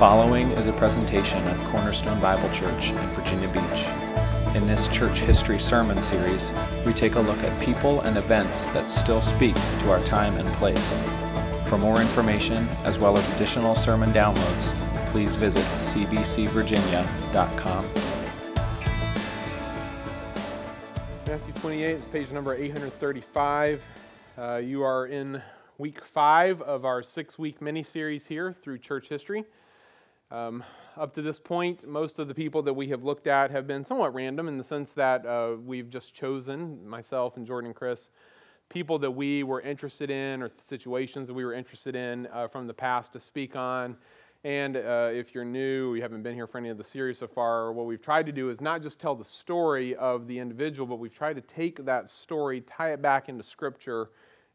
following is a presentation of Cornerstone Bible Church in Virginia Beach. In this church history sermon series, we take a look at people and events that still speak to our time and place. For more information, as well as additional sermon downloads, please visit cbcvirginia.com. Matthew 28 is page number 835. Uh, you are in week five of our six week mini series here through church history. Um, up to this point, most of the people that we have looked at have been somewhat random in the sense that uh, we've just chosen, myself and Jordan and Chris, people that we were interested in or situations that we were interested in uh, from the past to speak on. And uh, if you're new, you haven't been here for any of the series so far, what we've tried to do is not just tell the story of the individual, but we've tried to take that story, tie it back into Scripture,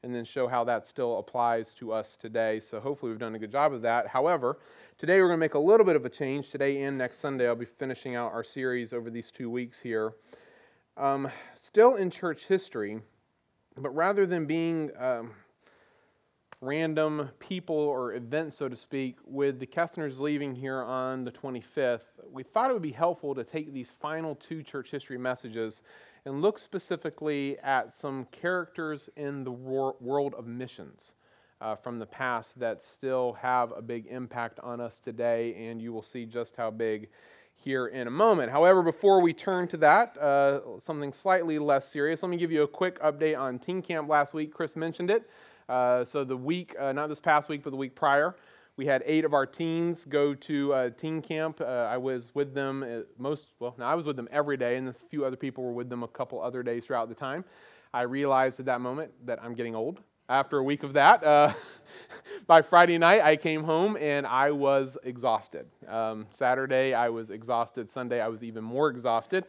and then show how that still applies to us today. So hopefully we've done a good job of that. However, today we're going to make a little bit of a change. Today and next Sunday, I'll be finishing out our series over these two weeks here. Um, still in church history, but rather than being um, random people or events, so to speak, with the Kestners leaving here on the 25th, we thought it would be helpful to take these final two church history messages and look specifically at some characters in the world of missions uh, from the past that still have a big impact on us today, and you will see just how big here in a moment. However, before we turn to that, uh, something slightly less serious, let me give you a quick update on Teen Camp last week. Chris mentioned it. Uh, so the week, uh, not this past week, but the week prior, we had eight of our teens go to uh, teen camp. Uh, I was with them most, well, no, I was with them every day, and a few other people were with them a couple other days throughout the time. I realized at that moment that I'm getting old. After a week of that, uh, by Friday night, I came home and I was exhausted. Um, Saturday, I was exhausted. Sunday, I was even more exhausted.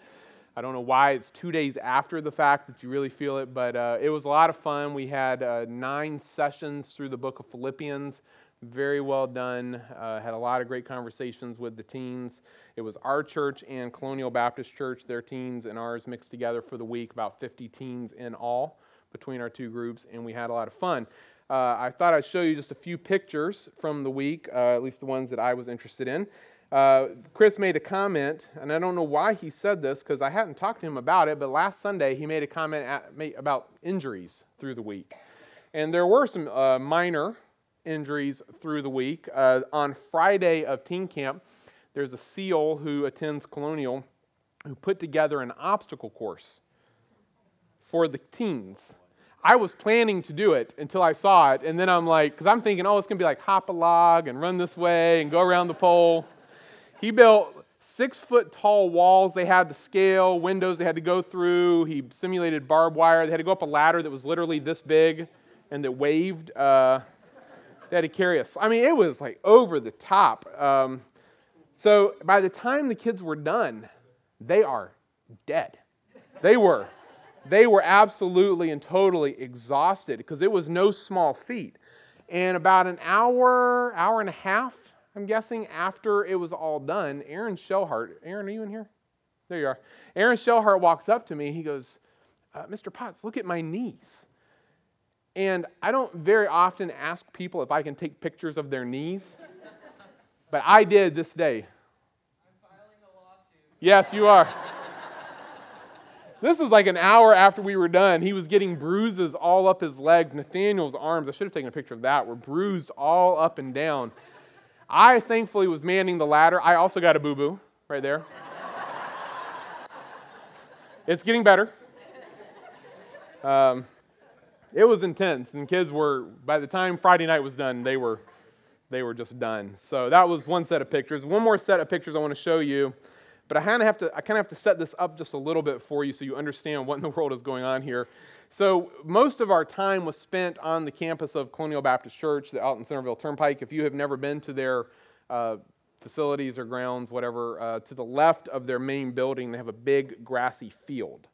I don't know why it's two days after the fact that you really feel it, but uh, it was a lot of fun. We had uh, nine sessions through the book of Philippians. Very well done. Uh, had a lot of great conversations with the teens. It was our church and Colonial Baptist Church, their teens and ours mixed together for the week, about 50 teens in all between our two groups, and we had a lot of fun. Uh, I thought I'd show you just a few pictures from the week, uh, at least the ones that I was interested in. Uh, Chris made a comment, and I don't know why he said this because I hadn't talked to him about it, but last Sunday he made a comment at, about injuries through the week. And there were some uh, minor injuries through the week. Uh, on Friday of teen camp, there's a SEAL who attends Colonial who put together an obstacle course for the teens. I was planning to do it until I saw it, and then I'm like, because I'm thinking, oh, it's going to be like hop a log and run this way and go around the pole. He built six foot tall walls they had to scale, windows they had to go through. He simulated barbed wire. They had to go up a ladder that was literally this big and that waved. Uh, they had to carry us. I mean, it was like over the top. Um, so by the time the kids were done, they are dead. They were. They were absolutely and totally exhausted because it was no small feat. And about an hour, hour and a half I'm guessing after it was all done, Aaron Shellhart, Aaron, are you in here? There you are. Aaron Shellhart walks up to me. He goes, uh, Mr. Potts, look at my knees. And I don't very often ask people if I can take pictures of their knees, but I did this day. I'm filing a lawsuit. Yes, you are. this was like an hour after we were done. He was getting bruises all up his legs. Nathaniel's arms, I should have taken a picture of that, were bruised all up and down. I thankfully was manning the ladder. I also got a boo boo right there. it's getting better. Um, it was intense, and kids were, by the time Friday night was done, they were, they were just done. So that was one set of pictures. One more set of pictures I want to show you, but I kind of have to, I kind of have to set this up just a little bit for you so you understand what in the world is going on here. So, most of our time was spent on the campus of Colonial Baptist Church out in Centerville Turnpike. If you have never been to their uh, facilities or grounds, whatever, uh, to the left of their main building, they have a big grassy field.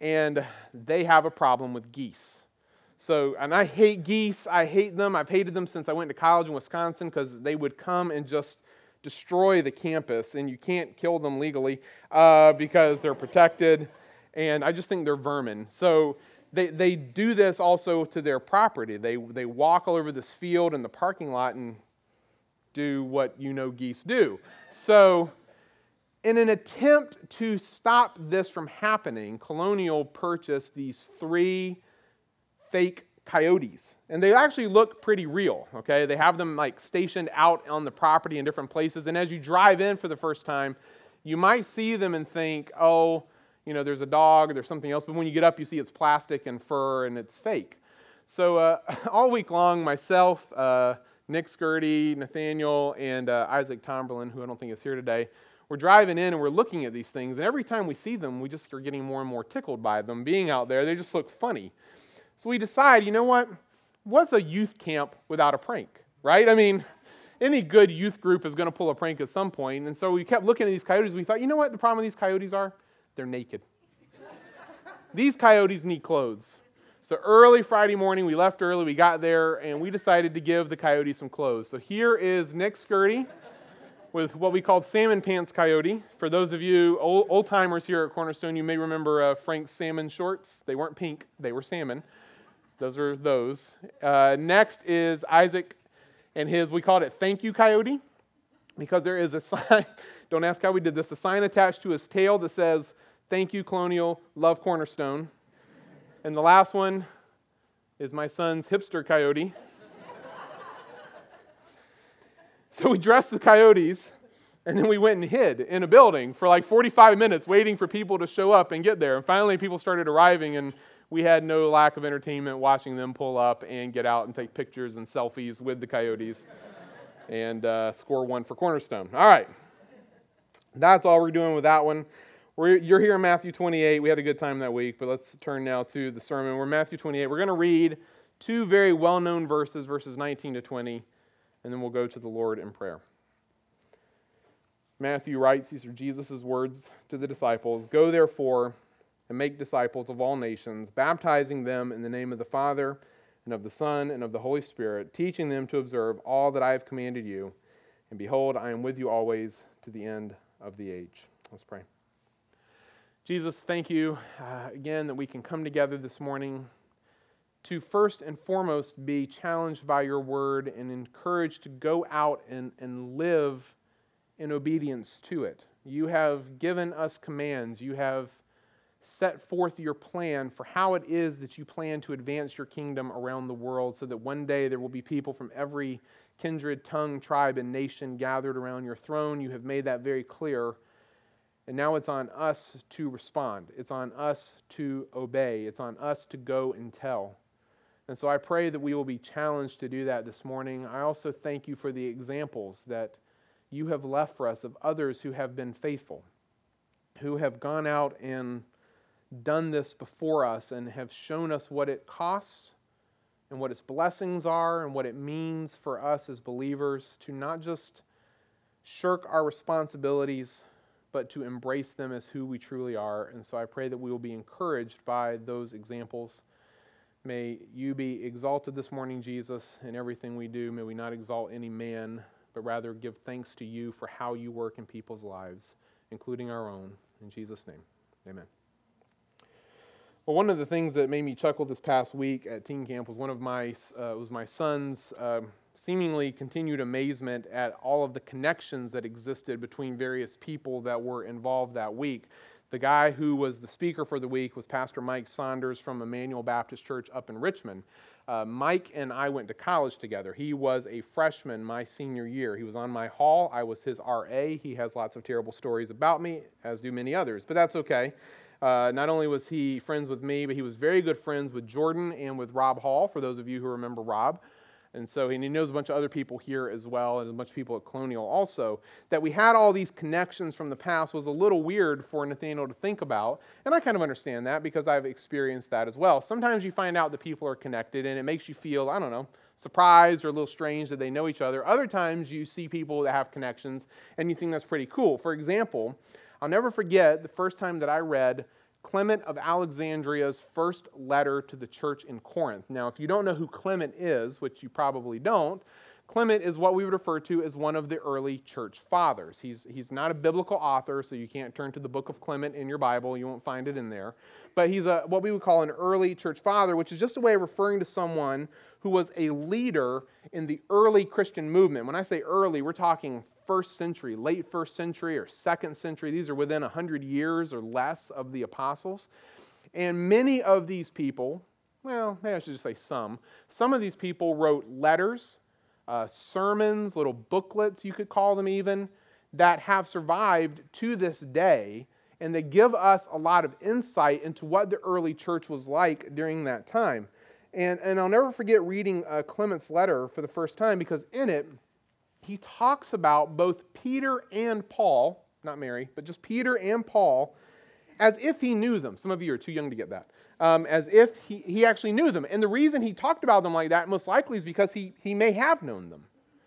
And they have a problem with geese. So, and I hate geese. I hate them. I've hated them since I went to college in Wisconsin because they would come and just destroy the campus, and you can't kill them legally uh, because they're protected and I just think they're vermin. So they, they do this also to their property. They, they walk all over this field and the parking lot and do what you know geese do. So, in an attempt to stop this from happening, Colonial purchased these three fake coyotes. And they actually look pretty real, okay? They have them like stationed out on the property in different places. And as you drive in for the first time, you might see them and think, oh, you know, there's a dog, there's something else. But when you get up, you see it's plastic and fur and it's fake. So uh, all week long, myself, uh, Nick Skirty, Nathaniel, and uh, Isaac Tomberlin, who I don't think is here today, we're driving in and we're looking at these things. And every time we see them, we just are getting more and more tickled by them being out there. They just look funny. So we decide, you know what? What's a youth camp without a prank, right? I mean, any good youth group is going to pull a prank at some point. And so we kept looking at these coyotes. We thought, you know what the problem with these coyotes are? They're naked. these coyotes need clothes. So early Friday morning, we left early, we got there, and we decided to give the coyotes some clothes. So here is Nick Skirty with what we called Salmon Pants Coyote. For those of you old timers here at Cornerstone, you may remember uh, Frank's salmon shorts. They weren't pink, they were salmon. Those are those. Uh, next is Isaac and his, we called it Thank You Coyote because there is a sign, don't ask how we did this, a sign attached to his tail that says, Thank you, Colonial, love Cornerstone. And the last one is my son's hipster coyote. so we dressed the coyotes and then we went and hid in a building for like 45 minutes waiting for people to show up and get there. And finally, people started arriving and we had no lack of entertainment watching them pull up and get out and take pictures and selfies with the Coyotes and uh, score one for Cornerstone. All right. That's all we're doing with that one. We're, you're here in Matthew 28. We had a good time that week, but let's turn now to the sermon. We're Matthew 28. We're going to read two very well known verses, verses 19 to 20, and then we'll go to the Lord in prayer. Matthew writes, these are Jesus' words to the disciples Go therefore and make disciples of all nations, baptizing them in the name of the Father and of the Son and of the Holy Spirit, teaching them to observe all that I have commanded you. And behold, I am with you always to the end of the age. Let's pray. Jesus, thank you uh, again that we can come together this morning to first and foremost be challenged by your word and encouraged to go out and, and live in obedience to it. You have given us commands. You have set forth your plan for how it is that you plan to advance your kingdom around the world so that one day there will be people from every kindred, tongue, tribe, and nation gathered around your throne. You have made that very clear. And now it's on us to respond. It's on us to obey. It's on us to go and tell. And so I pray that we will be challenged to do that this morning. I also thank you for the examples that you have left for us of others who have been faithful, who have gone out and done this before us and have shown us what it costs and what its blessings are and what it means for us as believers to not just shirk our responsibilities, but to embrace them as who we truly are. And so I pray that we will be encouraged by those examples. May you be exalted this morning, Jesus, in everything we do. May we not exalt any man, but rather give thanks to you for how you work in people's lives, including our own. In Jesus' name, amen. Well, one of the things that made me chuckle this past week at teen camp was one of my uh, was my son's uh, seemingly continued amazement at all of the connections that existed between various people that were involved that week. The guy who was the speaker for the week was Pastor Mike Saunders from Emmanuel Baptist Church up in Richmond. Uh, Mike and I went to college together. He was a freshman my senior year. He was on my hall. I was his RA. He has lots of terrible stories about me, as do many others, but that's okay. Uh, not only was he friends with me, but he was very good friends with Jordan and with Rob Hall, for those of you who remember Rob. And so and he knows a bunch of other people here as well, and a bunch of people at Colonial also. That we had all these connections from the past was a little weird for Nathaniel to think about. And I kind of understand that because I've experienced that as well. Sometimes you find out that people are connected and it makes you feel, I don't know, surprised or a little strange that they know each other. Other times you see people that have connections and you think that's pretty cool. For example, I'll never forget the first time that I read Clement of Alexandria's first letter to the church in Corinth. Now, if you don't know who Clement is, which you probably don't, Clement is what we would refer to as one of the early church fathers. He's, he's not a biblical author, so you can't turn to the book of Clement in your Bible. You won't find it in there. But he's a, what we would call an early church father, which is just a way of referring to someone who was a leader in the early Christian movement. When I say early, we're talking first century, late first century, or second century. These are within 100 years or less of the apostles. And many of these people, well, maybe I should just say some, some of these people wrote letters uh, sermons, little booklets, you could call them even, that have survived to this day. And they give us a lot of insight into what the early church was like during that time. And, and I'll never forget reading uh, Clement's letter for the first time because in it, he talks about both Peter and Paul, not Mary, but just Peter and Paul, as if he knew them. Some of you are too young to get that um, as if he, he actually knew them. And the reason he talked about them like that most likely is because he, he may have known them.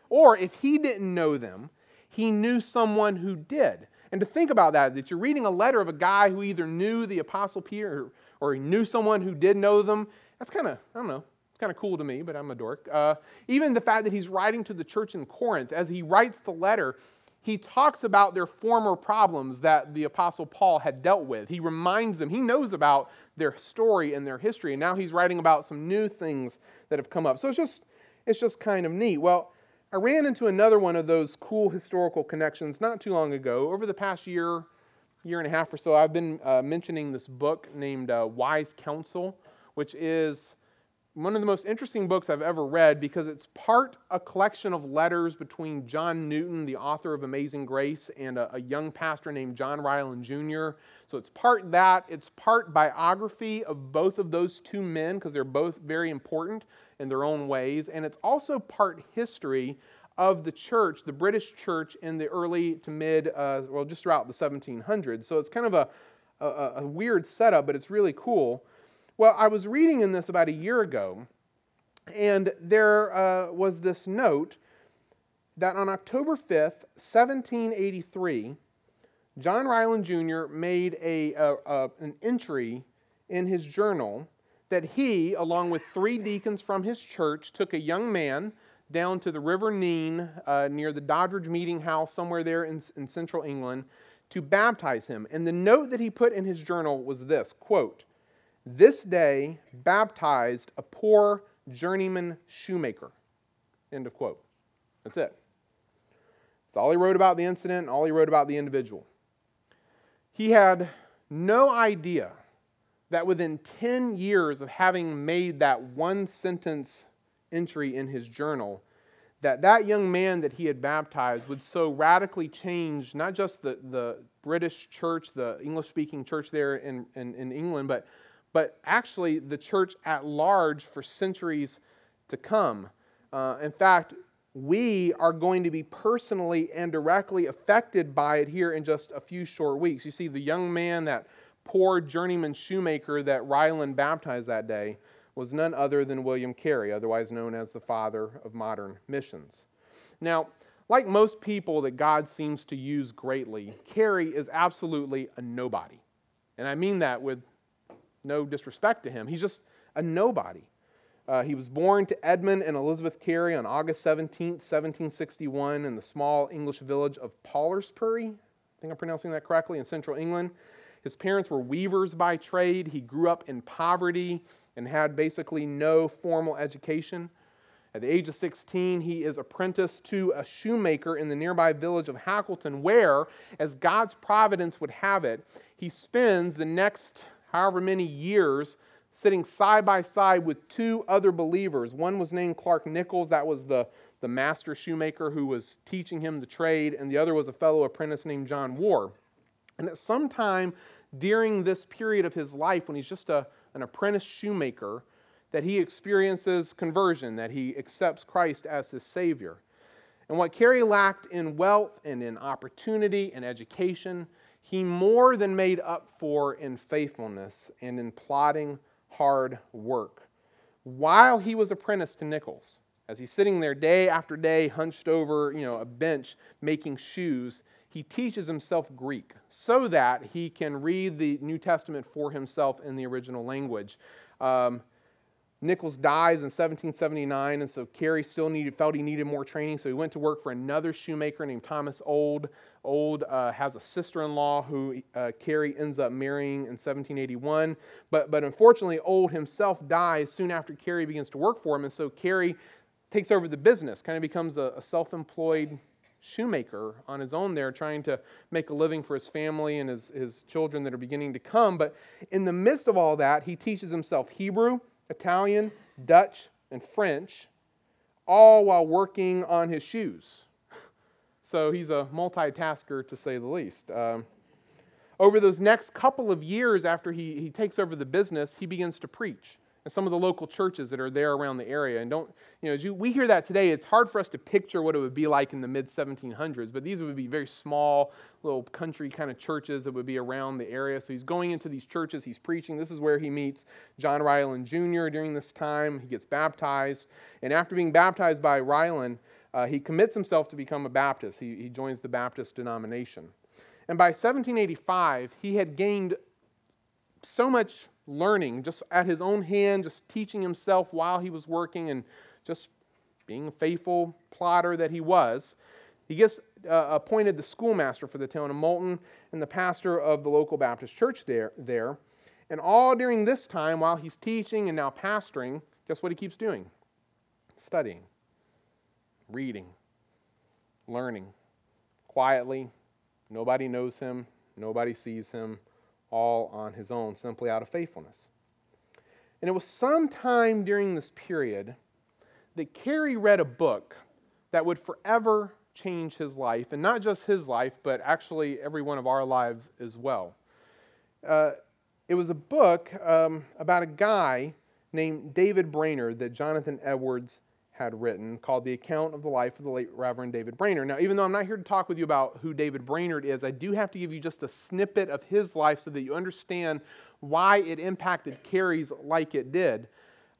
Or if he didn't know them, he knew someone who did. And to think about that, that you're reading a letter of a guy who either knew the Apostle Peter or, or he knew someone who did know them, that's kind of, I don't know, kind of cool to me, but I'm a dork. Uh, even the fact that he's writing to the church in Corinth, as he writes the letter, he talks about their former problems that the Apostle Paul had dealt with. He reminds them, he knows about their story and their history, and now he's writing about some new things that have come up. So it's just, it's just kind of neat. Well, I ran into another one of those cool historical connections not too long ago. Over the past year, year and a half or so, I've been uh, mentioning this book named uh, Wise Counsel, which is one of the most interesting books I've ever read because it's part a collection of letters between John Newton, the author of Amazing Grace, and a, a, young pastor named John Ryland Jr. So it's part that, it's part biography of both of those two men because they're both very important in their own ways, and it's also part history of the church, the British church in the early to mid, uh, well, just throughout the 1700s. So it's kind of a, a, a weird setup, but it's really cool. Well, I was reading in this about a year ago, and there uh, was this note that on October 5th, 1783, John Ryland Jr. made a, an entry in his journal that he, along with three deacons from his church, took a young man down to the River Nene uh, near the Doddridge Meeting House, somewhere there in, in central England, to baptize him. And the note that he put in his journal was this quote, this day baptized a poor journeyman shoemaker. End of quote. That's it. That's all he wrote about the incident, all he wrote about the individual. He had no idea that within 10 years of having made that one sentence entry in his journal, that that young man that he had baptized would so radically change not just the, the British church, the English speaking church there in, in, in England, but but actually the church at large for centuries to come. Uh, in fact, we are going to be personally and directly affected by it here in just a few short weeks. You see, the young man, that poor journeyman shoemaker that Ryland baptized that day, was none other than William Carey, otherwise known as the father of modern missions. Now, like most people that God seems to use greatly, Carey is absolutely a nobody. And I mean that with no disrespect to him. He's just a nobody. Uh, he was born to Edmund and Elizabeth Carey on August 17, 1761, in the small English village of Paulerspury. I think I'm pronouncing that correctly, in central England. His parents were weavers by trade. He grew up in poverty and had basically no formal education. At the age of 16, he is apprenticed to a shoemaker in the nearby village of Hackleton, where, as God's providence would have it, he spends the next however many years sitting side by side with two other believers. One was named Clark Nichols, that was the, the master shoemaker who was teaching him the trade, and the other was a fellow apprentice named John Warr. And at some time during this period of his life, when he's just a, an apprentice shoemaker, that he experiences conversion, that he accepts Christ as his Savior. And what Carey lacked in wealth and in opportunity and education, he more than made up for in faithfulness and in plodding hard work. While he was apprenticed to Nichols, as he's sitting there day after day, hunched over you know, a bench making shoes, he teaches himself Greek so that he can read the New Testament for himself in the original language. Um, Nichols dies in 1779, and so Carey still needed, felt he needed more training, so he went to work for another shoemaker named Thomas Old. Old uh, has a sister-in-law who uh, Carey ends up marrying in 1781, but, but unfortunately, Old himself dies soon after Carey begins to work for him, and so Carey takes over the business, kind of becomes a, a self-employed shoemaker on his own there, trying to make a living for his family and his, his children that are beginning to come. But in the midst of all that, he teaches himself Hebrew, Italian, Dutch, and French, all while working on his shoes. So he's a multitasker to say the least. Um, over those next couple of years after he, he takes over the business, he begins to preach and some of the local churches that are there around the area. And don't, you know, as you, we hear that today, it's hard for us to picture what it would be like in the mid 1700s, but these would be very small, little country kind of churches that would be around the area. So he's going into these churches, he's preaching. This is where he meets John Ryland Jr. during this time. He gets baptized. And after being baptized by Ryland, uh, he commits himself to become a Baptist. He, he joins the Baptist denomination. And by 1785, he had gained so much learning just at his own hand, just teaching himself while he was working and just being a faithful plotter that he was. He gets uh, appointed the schoolmaster for the town of Moulton and the pastor of the local Baptist church there, there. And all during this time, while he's teaching and now pastoring, guess what he keeps doing? Studying, reading, learning, quietly. Nobody knows him, nobody sees him all on his own, simply out of faithfulness. And it was sometime during this period that Carey read a book that would forever change his life, and not just his life, but actually every one of our lives as well. Uh, it was a book um, about a guy named David Brainerd that Jonathan Edwards had written called The Account of the Life of the Late Reverend David Brainerd. Now, even though I'm not here to talk with you about who David Brainerd is, I do have to give you just a snippet of his life so that you understand why it impacted Carey's like it did.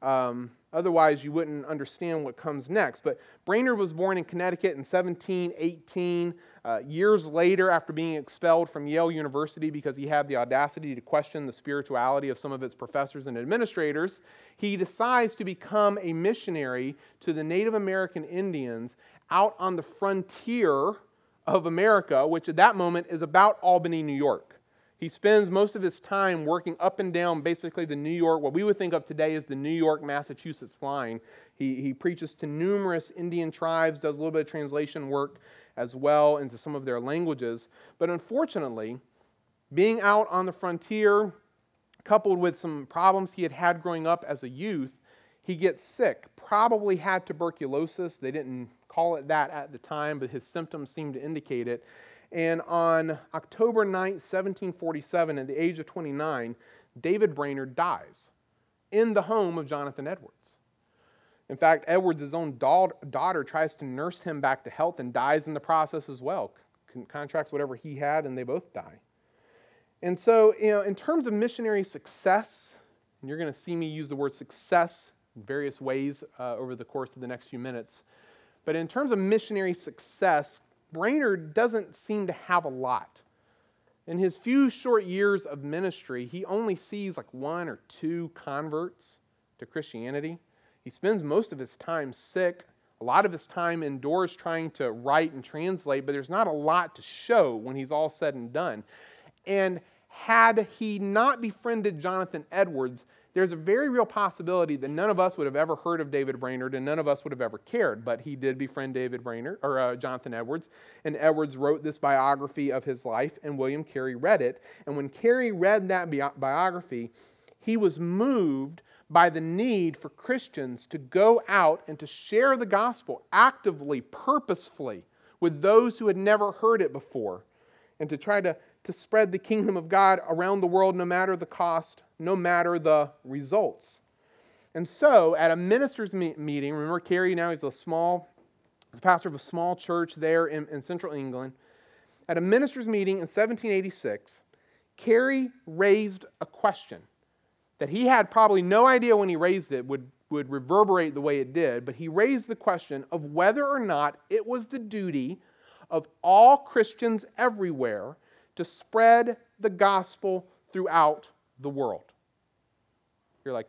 Um, otherwise, you wouldn't understand what comes next. But Brainerd was born in Connecticut in 1718. Uh, years later, after being expelled from Yale University because he had the audacity to question the spirituality of some of its professors and administrators, he decides to become a missionary to the Native American Indians out on the frontier of America, which at that moment is about Albany, New York. He spends most of his time working up and down basically the New York, what we would think of today as the New York Massachusetts line. He, he preaches to numerous Indian tribes, does a little bit of translation work as well into some of their languages. But unfortunately, being out on the frontier, coupled with some problems he had had growing up as a youth, he gets sick. Probably had tuberculosis. They didn't call it that at the time, but his symptoms seemed to indicate it. And on October 9, 1747, at the age of 29, David Brainerd dies in the home of Jonathan Edwards. In fact, Edwards' his own daughter tries to nurse him back to health and dies in the process as well. Contracts whatever he had, and they both die. And so, you know, in terms of missionary success, and you're going to see me use the word success in various ways uh, over the course of the next few minutes. But in terms of missionary success, Brainerd doesn't seem to have a lot. In his few short years of ministry, he only sees like one or two converts to Christianity. He spends most of his time sick, a lot of his time indoors trying to write and translate, but there's not a lot to show when he's all said and done. And had he not befriended Jonathan Edwards, there's a very real possibility that none of us would have ever heard of David Brainerd and none of us would have ever cared. But he did befriend David Brainerd or uh, Jonathan Edwards, and Edwards wrote this biography of his life, and William Carey read it. And when Carey read that bi- biography, he was moved by the need for Christians to go out and to share the gospel actively, purposefully with those who had never heard it before, and to try to, to spread the kingdom of God around the world no matter the cost, no matter the results. And so, at a minister's meeting, remember Carey now, he's a small, he's a pastor of a small church there in, in central England. At a minister's meeting in 1786, Carey raised a question that he had probably no idea when he raised it would, would reverberate the way it did, but he raised the question of whether or not it was the duty of all Christians everywhere to spread the gospel throughout the world. You're like,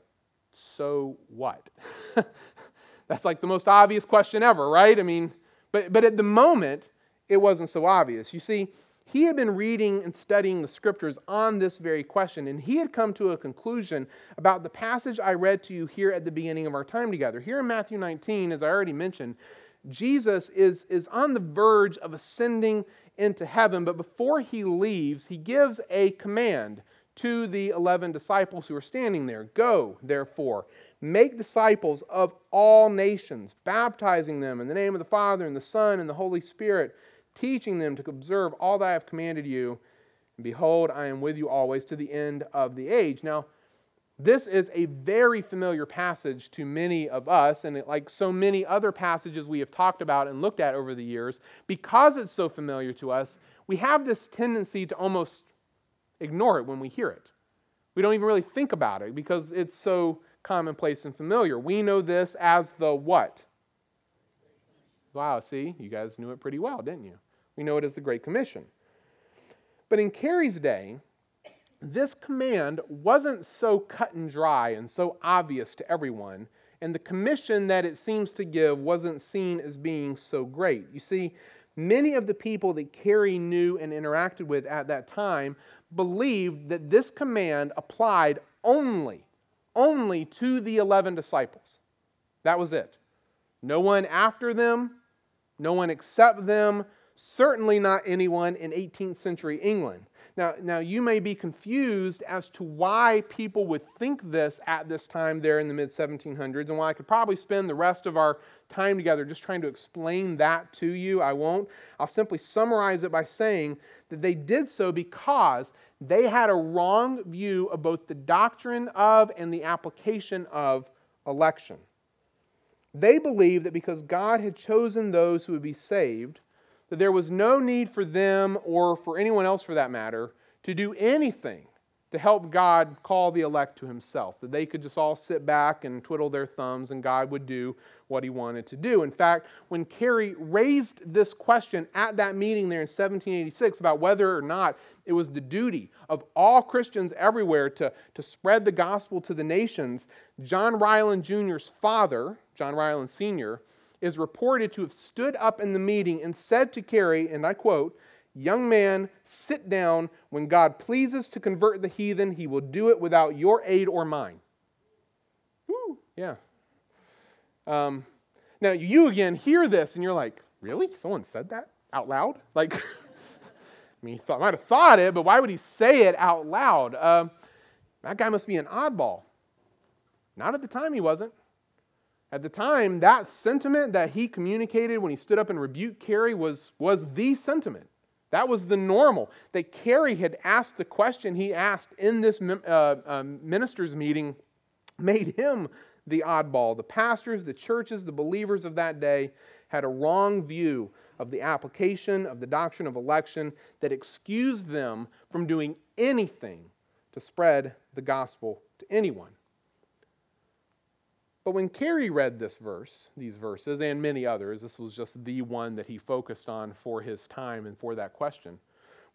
so what? That's like the most obvious question ever, right? I mean, but, but at the moment, it wasn't so obvious. You see, he had been reading and studying the scriptures on this very question, and he had come to a conclusion about the passage I read to you here at the beginning of our time together. Here in Matthew 19, as I already mentioned, Jesus is, is on the verge of ascending into heaven, but before he leaves, he gives a command to the 11 disciples who are standing there Go, therefore, make disciples of all nations, baptizing them in the name of the Father, and the Son, and the Holy Spirit teaching them to observe all that I have commanded you. And behold, I am with you always to the end of the age. Now, this is a very familiar passage to many of us, and like so many other passages we have talked about and looked at over the years, because it's so familiar to us, we have this tendency to almost ignore it when we hear it. We don't even really think about it because it's so commonplace and familiar. We know this as the what? Wow, see, you guys knew it pretty well, didn't you? We know it as the Great Commission. But in Carey's day, this command wasn't so cut and dry and so obvious to everyone, and the commission that it seems to give wasn't seen as being so great. You see, many of the people that Carey knew and interacted with at that time believed that this command applied only, only to the 11 disciples. That was it. No one after them, no one except them, certainly not anyone in 18th century England. Now, now, you may be confused as to why people would think this at this time there in the mid 1700s, and why I could probably spend the rest of our time together just trying to explain that to you. I won't. I'll simply summarize it by saying that they did so because they had a wrong view of both the doctrine of and the application of election. They believed that because God had chosen those who would be saved, that there was no need for them or for anyone else for that matter to do anything to help God call the elect to himself, that they could just all sit back and twiddle their thumbs and God would do what he wanted to do. In fact, when Carey raised this question at that meeting there in 1786 about whether or not it was the duty of all Christians everywhere to, to spread the gospel to the nations, John Ryland Jr.'s father, John Ryland Sr., is reported to have stood up in the meeting and said to Carey, and I quote, Young man, sit down. When God pleases to convert the heathen, he will do it without your aid or mine. Woo, yeah. Um, now, you again hear this and you're like, really? Someone said that out loud? Like, I mean, he thought, might have thought it, but why would he say it out loud? Uh, that guy must be an oddball. Not at the time, he wasn't. At the time, that sentiment that he communicated when he stood up and rebuked Carey was, was the sentiment. That was the normal. That Carey had asked the question he asked in this uh, um, ministers' meeting made him the oddball. The pastors, the churches, the believers of that day had a wrong view of the application of the doctrine of election that excused them from doing anything to spread the gospel to anyone. But when Carey read this verse, these verses, and many others, this was just the one that he focused on for his time and for that question.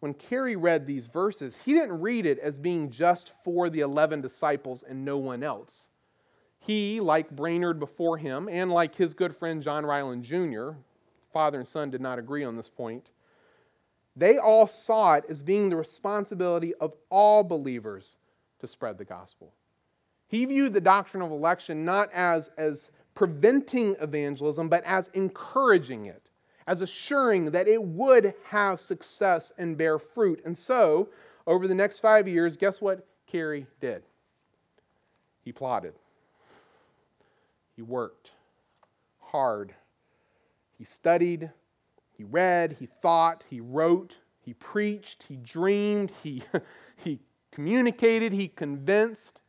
When Carey read these verses, he didn't read it as being just for the 11 disciples and no one else. He, like Brainerd before him, and like his good friend John Ryland Jr., father and son did not agree on this point, they all saw it as being the responsibility of all believers to spread the gospel. He viewed the doctrine of election not as, as preventing evangelism, but as encouraging it, as assuring that it would have success and bear fruit. And so, over the next five years, guess what Carey did? He plotted, he worked hard, he studied, he read, he thought, he wrote, he preached, he dreamed, he, he communicated, he convinced.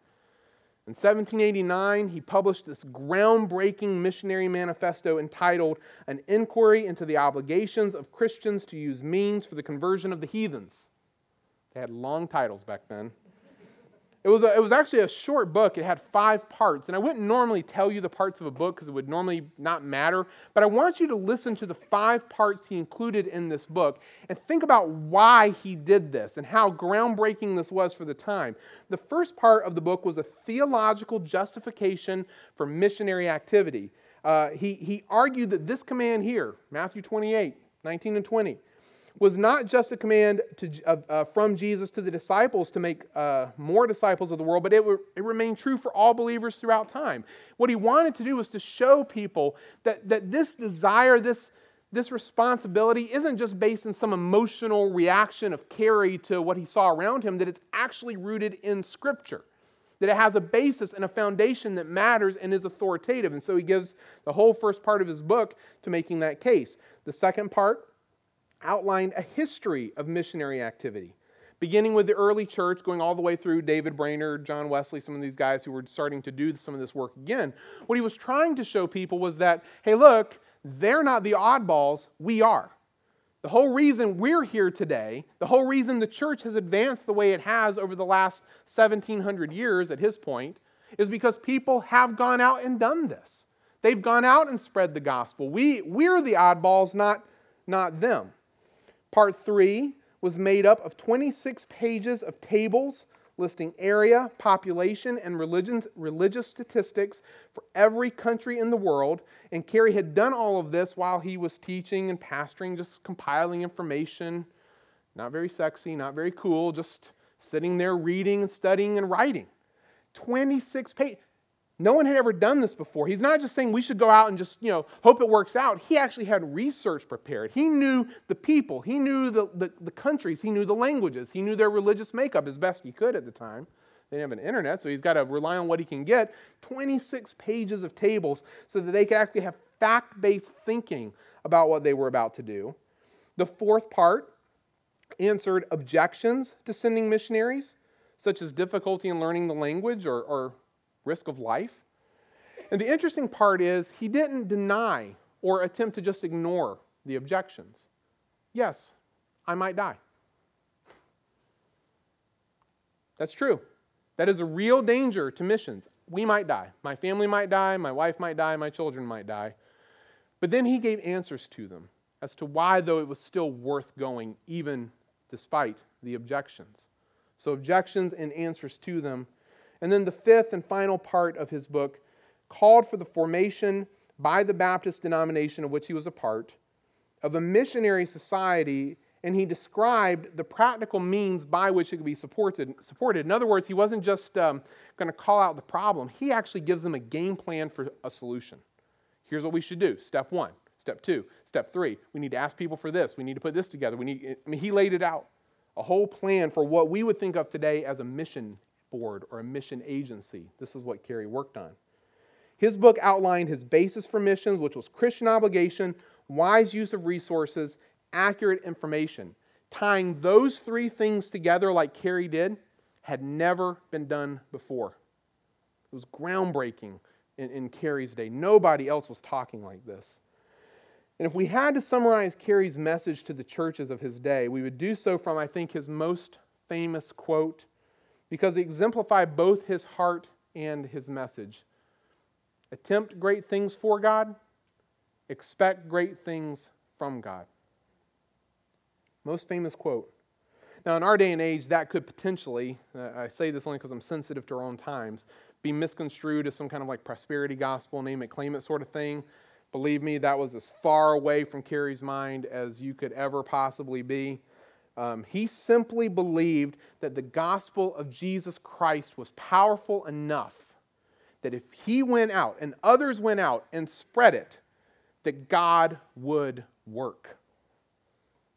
In 1789, he published this groundbreaking missionary manifesto entitled An Inquiry into the Obligations of Christians to Use Means for the Conversion of the Heathens. They had long titles back then. It was, a, it was actually a short book. It had five parts. And I wouldn't normally tell you the parts of a book because it would normally not matter. But I want you to listen to the five parts he included in this book and think about why he did this and how groundbreaking this was for the time. The first part of the book was a theological justification for missionary activity. Uh, he, he argued that this command here, Matthew 28, 19 and 20, was not just a command to, uh, uh, from Jesus to the disciples to make uh, more disciples of the world, but it, were, it remained true for all believers throughout time. What he wanted to do was to show people that, that this desire, this, this responsibility isn't just based in some emotional reaction of Carey to what he saw around him, that it's actually rooted in Scripture. That it has a basis and a foundation that matters and is authoritative. And so he gives the whole first part of his book to making that case. The second part outlined a history of missionary activity, beginning with the early church, going all the way through David Brainerd, John Wesley, some of these guys who were starting to do some of this work again. What he was trying to show people was that, hey, look, they're not the oddballs, we are. The whole reason we're here today, the whole reason the church has advanced the way it has over the last 1700 years at his point, is because people have gone out and done this. They've gone out and spread the gospel. We, we're the oddballs, not, not them. Part three was made up of 26 pages of tables listing area, population, and religions, religious statistics for every country in the world. And Carey had done all of this while he was teaching and pastoring, just compiling information. Not very sexy, not very cool, just sitting there reading and studying and writing. 26 pages. No one had ever done this before. He's not just saying we should go out and just, you know, hope it works out. He actually had research prepared. He knew the people, he knew the, the, the, countries, he knew the languages, he knew their religious makeup as best he could at the time. They didn't have an internet, so he's got to rely on what he can get. 26 pages of tables so that they could actually have fact based thinking about what they were about to do. The fourth part answered objections to sending missionaries, such as difficulty in learning the language or, or risk of life. And the interesting part is, he didn't deny or attempt to just ignore the objections. Yes, I might die. That's true. That is a real danger to missions. We might die. My family might die. My wife might die. My children might die. But then he gave answers to them as to why, though, it was still worth going, even despite the objections. So, objections and answers to them and then the fifth and final part of his book called for the formation by the Baptist denomination of which he was a part of a missionary society, and he described the practical means by which it could be supported. supported. In other words, he wasn't just um, going to call out the problem, he actually gives them a game plan for a solution. Here's what we should do step one, step two, step three. We need to ask people for this, we need to put this together. We need, I mean, he laid it out a whole plan for what we would think of today as a mission board or a mission agency. This is what Carey worked on. His book outlined his basis for missions, which was Christian obligation, wise use of resources, accurate information. Tying those three things together, like Carey did, had never been done before. It was groundbreaking in, in Carey's day. Nobody else was talking like this. And if we had to summarize Carey's message to the churches of his day, we would do so from, I think, his most famous quote because he exemplified both his heart and his message. Attempt great things for God, expect great things from God. Most famous quote. Now, in our day and age, that could potentially, uh, I say this only because I'm sensitive to our own times, be misconstrued as some kind of like prosperity gospel, name it, claim it sort of thing. Believe me, that was as far away from Carey's mind as you could ever possibly be. Um, he simply believed that the gospel of Jesus Christ was powerful enough that if he went out and others went out and spread it, that God would work.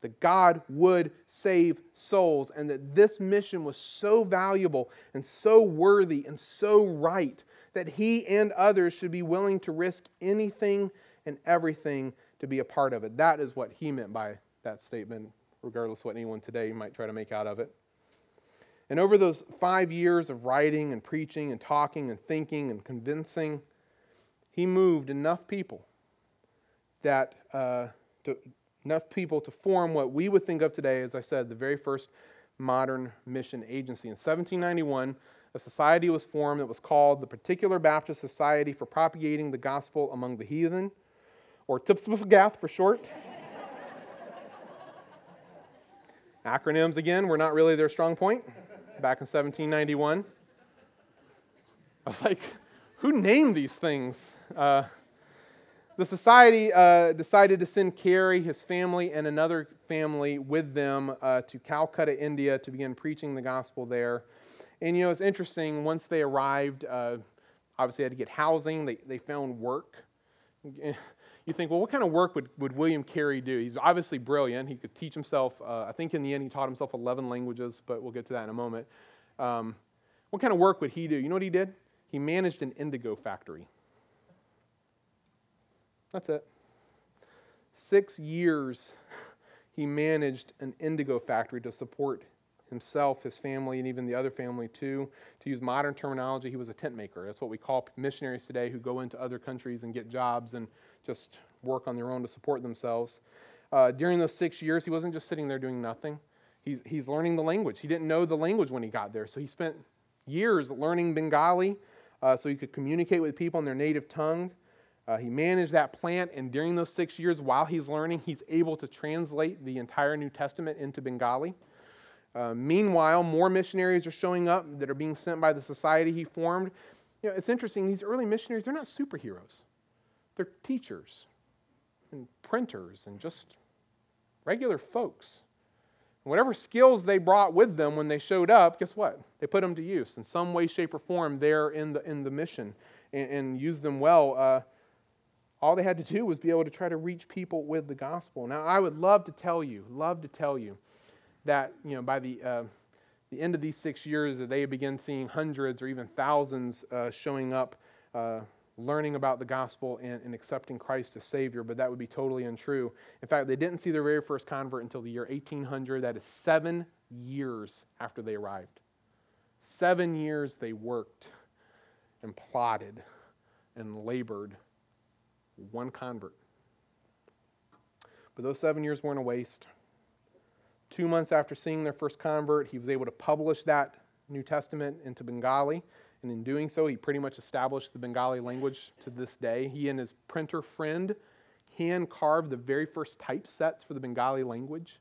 That God would save souls, and that this mission was so valuable and so worthy and so right that he and others should be willing to risk anything and everything to be a part of it. That is what he meant by that statement regardless what anyone today might try to make out of it. And over those five years of writing and preaching and talking and thinking and convincing, he moved enough people that uh, to, enough people to form what we would think of today, as I said, the very first modern mission agency. In 1791, a society was formed that was called the Particular Baptist Society for Propagating the Gospel Among the Heathen, or TIPSBFGATH for short. Acronyms, again, were not really their strong point back in 1791. I was like, who named these things? Uh, the society uh, decided to send Carey, his family, and another family with them uh, to Calcutta, India, to begin preaching the gospel there. And you know, it's interesting, once they arrived, uh, obviously, had to get housing, they, they found work. You think, well, what kind of work would, would William Carey do? He's obviously brilliant. He could teach himself, uh, I think in the end, he taught himself 11 languages, but we'll get to that in a moment. Um, what kind of work would he do? You know what he did? He managed an indigo factory. That's it. Six years he managed an indigo factory to support himself, his family, and even the other family too. To use modern terminology, he was a tent maker. That's what we call missionaries today who go into other countries and get jobs and just work on their own to support themselves. Uh, during those six years, he wasn't just sitting there doing nothing. He's, he's learning the language. He didn't know the language when he got there, so he spent years learning Bengali uh, so he could communicate with people in their native tongue. Uh, he managed that plant, and during those six years, while he's learning, he's able to translate the entire New Testament into Bengali. Uh, meanwhile, more missionaries are showing up that are being sent by the society he formed. You know, it's interesting, these early missionaries, they're not superheroes. They're teachers and printers and just regular folks. And whatever skills they brought with them when they showed up, guess what? They put them to use in some way, shape, or form there in the, in the mission and, and used them well. Uh, all they had to do was be able to try to reach people with the gospel. Now, I would love to tell you, love to tell you that you know by the uh, the end of these six years, that they begin seeing hundreds or even thousands uh, showing up, uh, learning about the gospel and, and, accepting Christ as Savior, but that would be totally untrue. In fact, they didn't see their very first convert until the year 1800. That is seven years after they arrived. Seven years they worked and plotted and labored. One convert. But those seven years weren't a waste. Two months after seeing their first convert, he was able to publish that New Testament into Bengali. And in doing so, he pretty much established the Bengali language to this day. He and his printer friend hand carved the very first typesets for the Bengali language.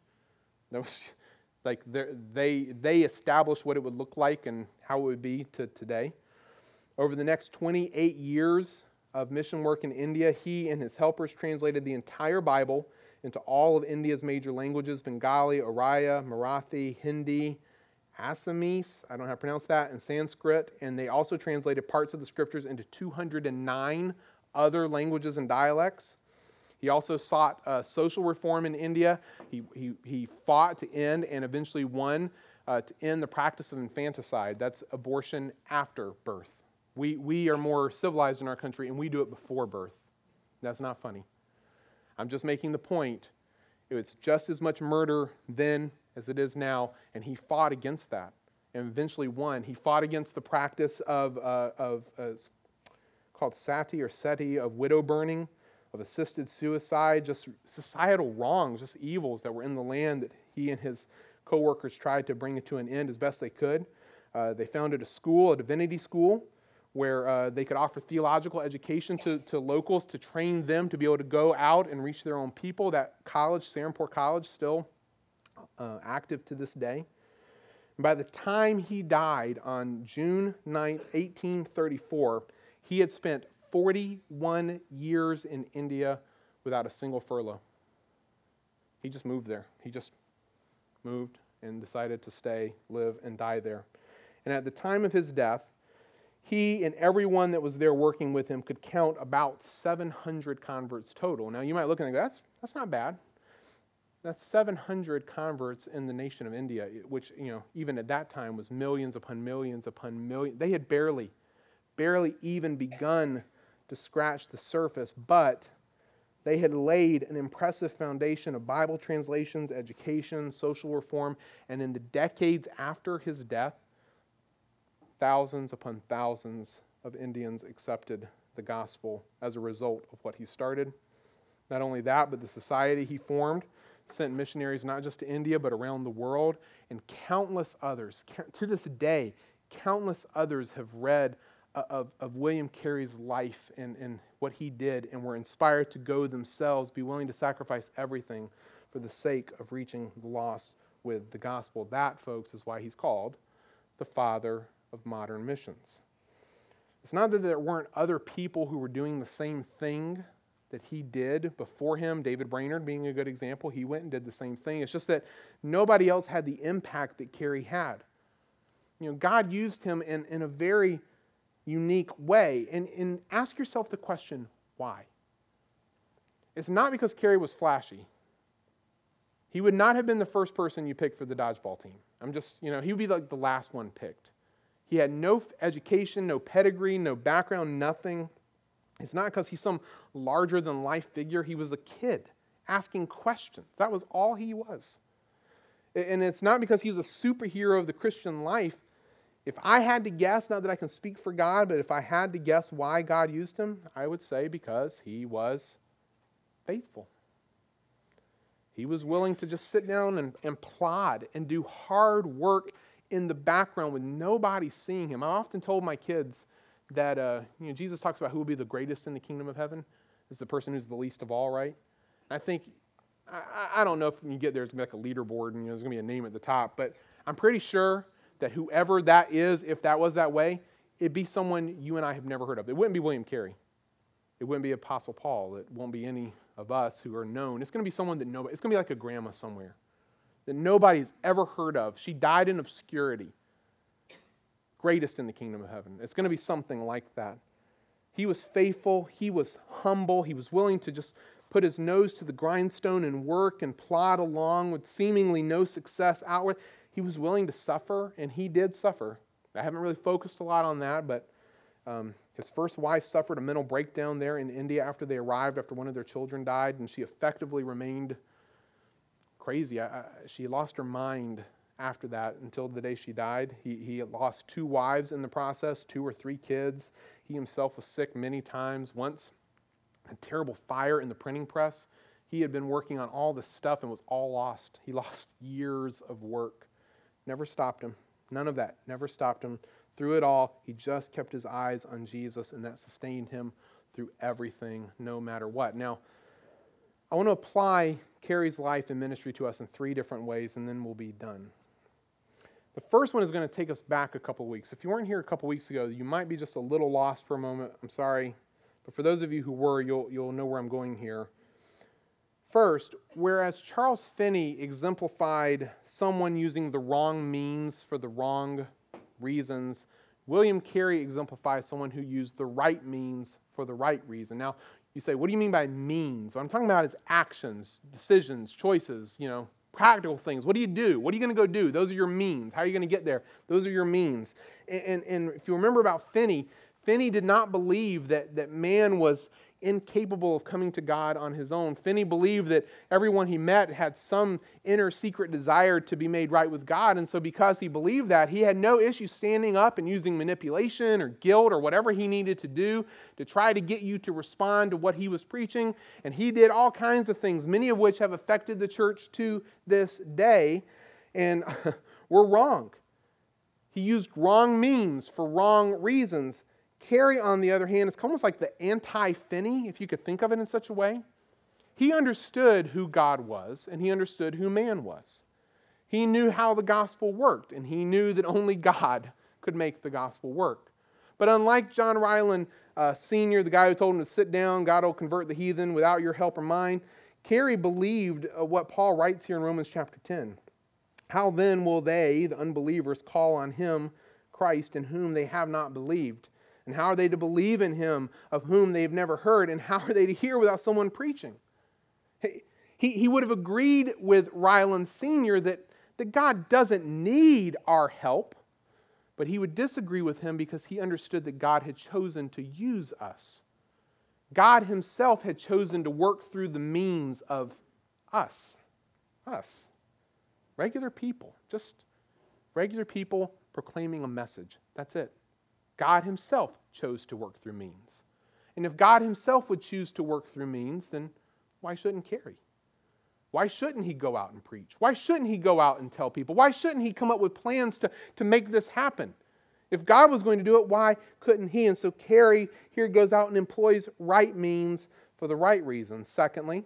That was like they, they established what it would look like and how it would be to today. Over the next 28 years of mission work in India, he and his helpers translated the entire Bible into all of India's major languages Bengali, Oriya, Marathi, Hindi, Assamese, I don't know how to pronounce that, in Sanskrit. And they also translated parts of the scriptures into 209 other languages and dialects. He also sought uh, social reform in India. He, he, he fought to end and eventually won uh, to end the practice of infanticide. That's abortion after birth. We, we are more civilized in our country and we do it before birth. That's not funny. I'm just making the point. It was just as much murder then as it is now, and he fought against that and eventually won. He fought against the practice of, uh, of uh, called sati or seti, of widow burning, of assisted suicide, just societal wrongs, just evils that were in the land that he and his co-workers tried to bring it to an end as best they could. Uh, they founded a school, a divinity school, where uh, they could offer theological education to, to locals to train them to be able to go out and reach their own people. That college, Serampore College, still uh, active to this day. By the time he died on June 9, 1834, he had spent 41 years in India without a single furlough. He just moved there. He just moved and decided to stay, live, and die there. And at the time of his death, he and everyone that was there working with him could count about 700 converts total. Now, you might look and go, that's, that's not bad. That's 700 converts in the nation of India, eh, which, you know, even at that time was millions upon millions upon millions. They had barely, barely even begun to scratch the surface, but they had laid an impressive foundation of Bible translations, education, social reform, and in the decades after his death, thousands upon thousands of Indians accepted the gospel as a result of what he started. Not only that, but the society he formed sent missionaries not just to India, but around the world, and countless others. To this day, countless others have read uh, of, of William Carey's life and, and what he did and were inspired to go themselves, be willing to sacrifice everything for the sake of reaching the lost with the gospel. That, folks, is why he's called the father of modern missions. It's not that there weren't other people who were doing the same thing that he did before him, David Brainerd being a good example. He went and did the same thing. It's just that nobody else had the impact that Carey had. You know, God used him in, in a very unique way. And, and ask yourself the question why? It's not because Carey was flashy. He would not have been the first person you picked for the dodgeball team. I'm just, you know, he would be like the last one picked. He had no education, no pedigree, no background, nothing. It's not because he's some larger than life figure. He was a kid asking questions. That was all he was. And it's not because he's a superhero of the Christian life. If I had to guess, not that I can speak for God, but if I had to guess why God used him, I would say because he was faithful. He was willing to just sit down and, and plod and do hard work in the background with nobody seeing him. I often told my kids that uh, you know, Jesus talks about who will be the greatest in the kingdom of heaven is the person who's the least of all, right? I think, I, I don't know if when you get there, it's going to be like a leaderboard and you know, there's going to be a name at the top, but I'm pretty sure that whoever that is, if that was that way, it'd be someone you and I have never heard of. It wouldn't be William Carey. It wouldn't be Apostle Paul. It won't be any of us who are known. It's going to be someone that nobody, it's going to be like a grandma somewhere that nobody's ever heard of. She died in obscurity. Greatest in the kingdom of heaven. It's going to be something like that. He was faithful, he was humble, he was willing to just put his nose to the grindstone and work and plod along with seemingly no success outward. He was willing to suffer, and he did suffer. I haven't really focused a lot on that, but um, his first wife suffered a mental breakdown there in India after they arrived, after one of their children died, and she effectively remained crazy. I, I, she lost her mind after that until the day she died. He, he lost two wives in the process, two or three kids. He himself was sick many times. Once, a terrible fire in the printing press. He had been working on all this stuff and was all lost. He lost years of work. Never stopped him. None of that. Never stopped him. Through it all, he just kept his eyes on Jesus, and that sustained him through everything, no matter what. Now, I want to apply Carey's life and ministry to us in three different ways, and then we'll be done. The first one is going to take us back a couple weeks. If you weren't here a couple weeks ago, you might be just a little lost for a moment. I'm sorry. But for those of you who were, you'll, you'll know where I'm going here. First, whereas Charles Finney exemplified someone using the wrong means for the wrong reasons, William Carey exemplifies someone who used the right means for the right reason. Now, you say, what do you mean by means? What I'm talking about is actions, decisions, choices, you know, practical things. What do you do? What are you going to go do? Those are your means. How are you going to get there? Those are your means. And, and, and if you remember about Finney, Finney did not believe that, that man was incapable of coming to God on his own. Finney believed that everyone he met had some inner secret desire to be made right with God. And so, because he believed that, he had no issue standing up and using manipulation or guilt or whatever he needed to do to try to get you to respond to what he was preaching. And he did all kinds of things, many of which have affected the church to this day. And we're wrong. He used wrong means for wrong reasons. Carey, on the other hand, is almost like the anti Finney, if you could think of it in such a way. He understood who God was, and he understood who man was. He knew how the gospel worked, and he knew that only God could make the gospel work. But unlike John Ryland uh, Sr., the guy who told him to sit down, God will convert the heathen without your help or mine, Carey believed uh, what Paul writes here in Romans chapter 10. How then will they, the unbelievers, call on him, Christ, in whom they have not believed? And how are they to believe in him of whom they've never heard? And how are they to hear without someone preaching? He, he, would have agreed with Ryland Sr. That, that God doesn't need our help, but he would disagree with him because he understood that God had chosen to use us. God himself had chosen to work through the means of us. Us. Regular people. Just regular people proclaiming a message. That's it. God Himself chose to work through means. And if God Himself would choose to work through means, then why shouldn't Carey? Why shouldn't he go out and preach? Why shouldn't he go out and tell people? Why shouldn't he come up with plans to, to make this happen? If God was going to do it, why couldn't He? And so Carey here goes out and employs right means for the right reasons. Secondly,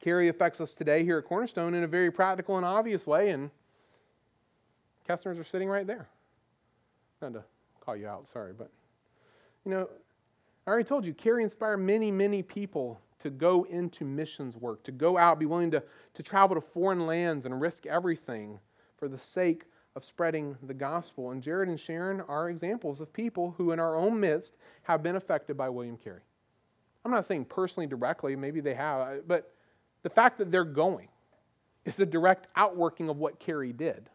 Carey affects us today here at Cornerstone in a very practical and obvious way, and Kessners are sitting right there. Not to call you out, sorry, but you know, I already told you, Carey inspired many, many people to go into missions work, to go out, be willing to, to travel to foreign lands and risk everything for the sake of spreading the gospel. And Jared and Sharon are examples of people who, in our own midst, have been affected by William Carey. I'm not saying personally directly, maybe they have, uh, but the fact that they're going is a direct outworking of what Carey did.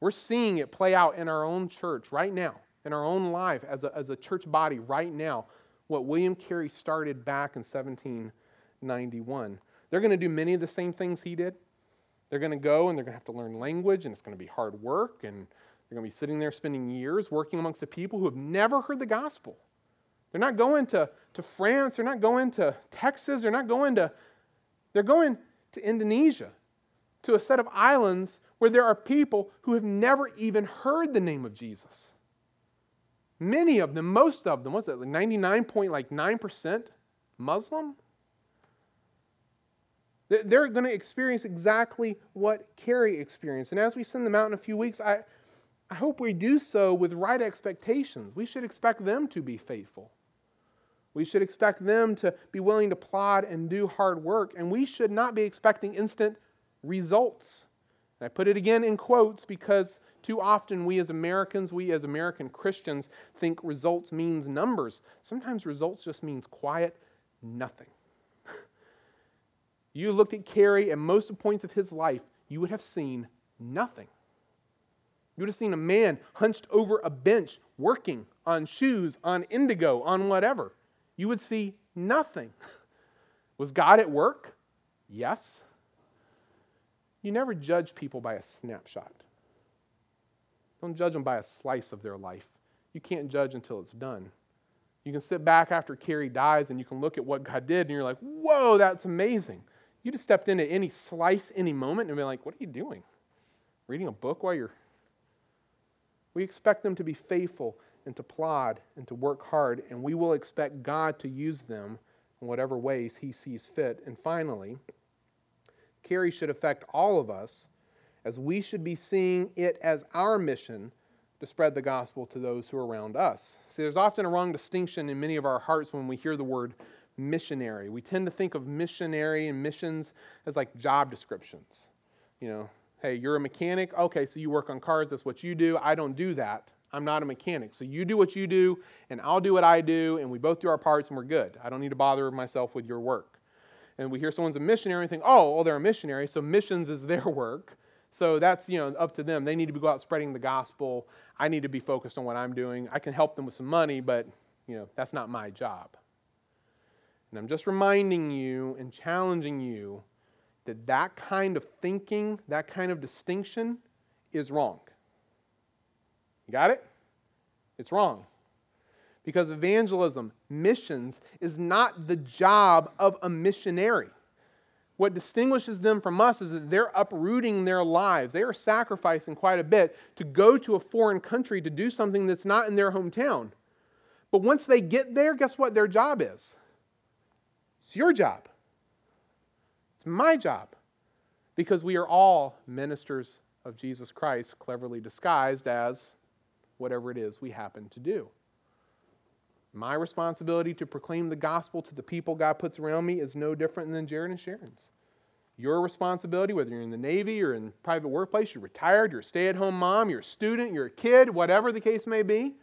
We're seeing it play out in our own church right now, in our own life as a, as a church body right now, what William Carey started back in 1791. They're going to do many of the same things he did. They're going to go and they're going to have to learn language, and it's going to be hard work, and they're going to be sitting there spending years working amongst the people who have never heard the gospel. They're not going to, to France, they're not going to Texas, they're not going to, they're going to Indonesia, to a set of islands where there are people who have never even heard the name of Jesus. Many of them, most of them, what's it, like 99.9% Muslim? They're going to experience exactly what Carey experienced. And as we send them out in a few weeks, I, I hope we do so with right expectations. We should expect them to be faithful. We should expect them to be willing to plod and do hard work. And we should not be expecting instant results. And I put it again in quotes because too often we as Americans, we as American Christians, think results means numbers. Sometimes results just means quiet nothing. you looked at Carey and most of the points of his life, you would have seen nothing. You would have seen a man hunched over a bench working on shoes, on indigo, on whatever. You would see nothing. Was God at work? Yes. You never judge people by a snapshot. Don't judge them by a slice of their life. You can't judge until it's done. You can sit back after Carey dies and you can look at what God did and you're like, whoa, that's amazing. You just stepped into any slice, any moment, and be like, what are you doing? Reading a book while you're. We expect them to be faithful and to plod and to work hard, and we will expect God to use them in whatever ways He sees fit. And finally, Carey should affect all of us as we should be seeing it as our mission to spread the gospel to those who are around us. See, there's often a wrong distinction in many of our hearts when we hear the word missionary. We tend to think of missionary and missions as like job descriptions. You know, hey, you're a mechanic. Okay, so you work on cars. That's what you do. I don't do that. I'm not a mechanic. So you do what you do, and I'll do what I do, and we both do our parts, and we're good. I don't need to bother myself with your work. And we hear someone's a missionary and think, oh, well, they're a missionary, so missions is their work. So that's you know up to them. They need to go out spreading the gospel. I need to be focused on what I'm doing. I can help them with some money, but you know that's not my job. And I'm just reminding you and challenging you that that kind of thinking, that kind of distinction is wrong. You got it? It's wrong. Because evangelism, missions, is not the job of a missionary. What distinguishes them from us is that they're uprooting their lives. They are sacrificing quite a bit to go to a foreign country to do something that's not in their hometown. But once they get there, guess what their job is? It's your job. It's my job. Because we are all ministers of Jesus Christ, cleverly disguised as whatever it is we happen to do. My responsibility to proclaim the gospel to the people God puts around me is no different than Jared and Sharon's. Your responsibility, whether you're in the Navy or in private workplace, you're retired, you're a stay at home mom, you're a student, you're a kid, whatever the case may be,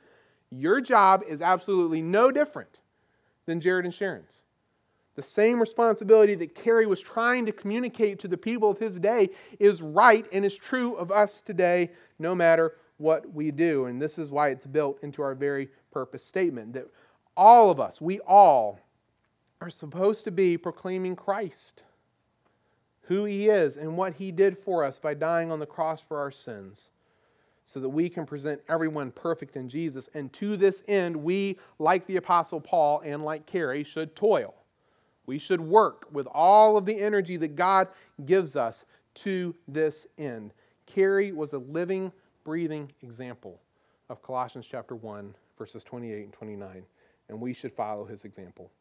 your job is absolutely no different than Jared and Sharon's. The same responsibility that Carey was trying to communicate to the people of his day is right and is true of us today, no matter what we do. And this is why it's built into our very purpose statement that all of us, we all, are supposed to be proclaiming Christ, who He is, and what He did for us by dying on the cross for our sins, so that we can present everyone perfect in Jesus. And to this end, we, like the Apostle Paul and like Carey, should toil. We should work with all of the energy that God gives us to this end. Carey was a living, breathing example of Colossians chapter 1, verses 28 and 29, and we should follow his example.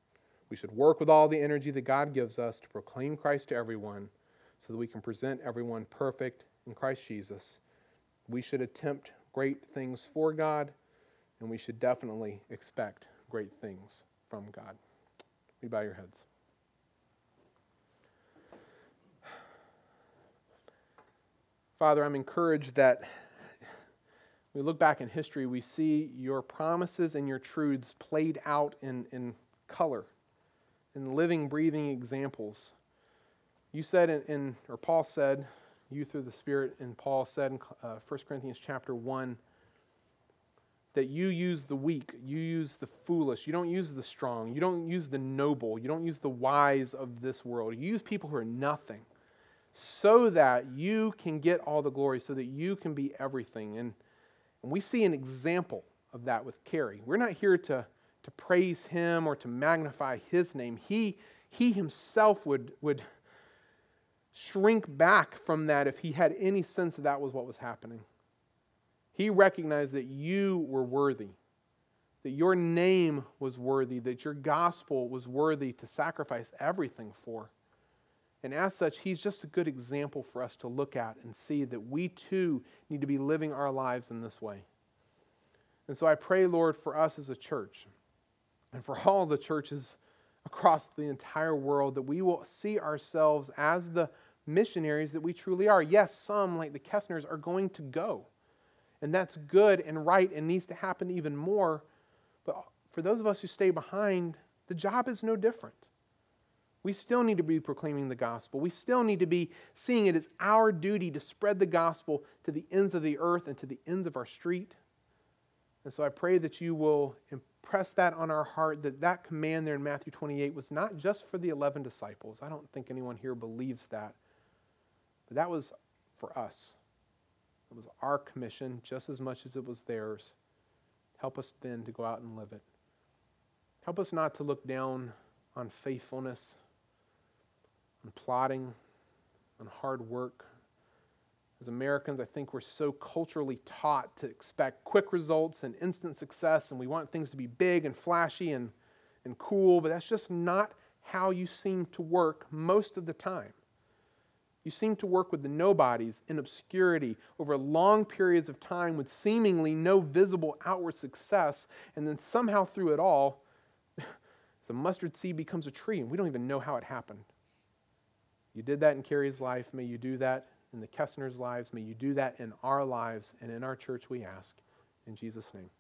We should work with all the energy that God gives us to proclaim Christ to everyone so that we can present everyone perfect in Christ Jesus. We should attempt great things for God, and we should definitely expect great things from God. We bow your heads. Father, I'm encouraged that we look back in history, we see your promises and your truths played out in, in color, in living, breathing examples. You said, in, in or Paul said, you through the Spirit, and Paul said in uh, 1 Corinthians chapter 1, that you use the weak, you use the foolish, you don't use the strong, you don't use the noble, you don't use the wise of this world. You use people who are nothing so that you can get all the glory, so that you can be everything. And, and we see an example of that with Carey. We're not here to, to praise him or to magnify his name. He, he himself would, would shrink back from that if he had any sense that that was what was happening. He recognized that you were worthy, that your name was worthy, that your gospel was worthy to sacrifice everything for. And as such, he's just a good example for us to look at and see that we too need to be living our lives in this way. And so I pray, Lord, for us as a church and for all the churches across the entire world that we will see ourselves as the missionaries that we truly are. Yes, some, like the Kessners, are going to go. And that's good and right and needs to happen even more. But for those of us who stay behind, the job is no different. We still need to be proclaiming the gospel. We still need to be seeing it as our duty to spread the gospel to the ends of the earth and to the ends of our street. And so I pray that you will impress that on our heart that that command there in Matthew 28 was not just for the 11 disciples. I don't think anyone here believes that. But that was for us. It was our commission just as much as it was theirs. Help us then to go out and live it. Help us not to look down on faithfulness on plotting, and hard work. As Americans, I think we're so culturally taught to expect quick results and instant success, and we want things to be big and flashy and, and cool, but that's just not how you seem to work most of the time. You seem to work with the nobodies in obscurity over long periods of time with seemingly no visible outward success, and then somehow through it all, the mustard seed becomes a tree, and we don't even know how it happened. You did that in Carey's life. May you do that in the Kessner's lives. May you do that in our lives and in our church, we ask. In Jesus' name.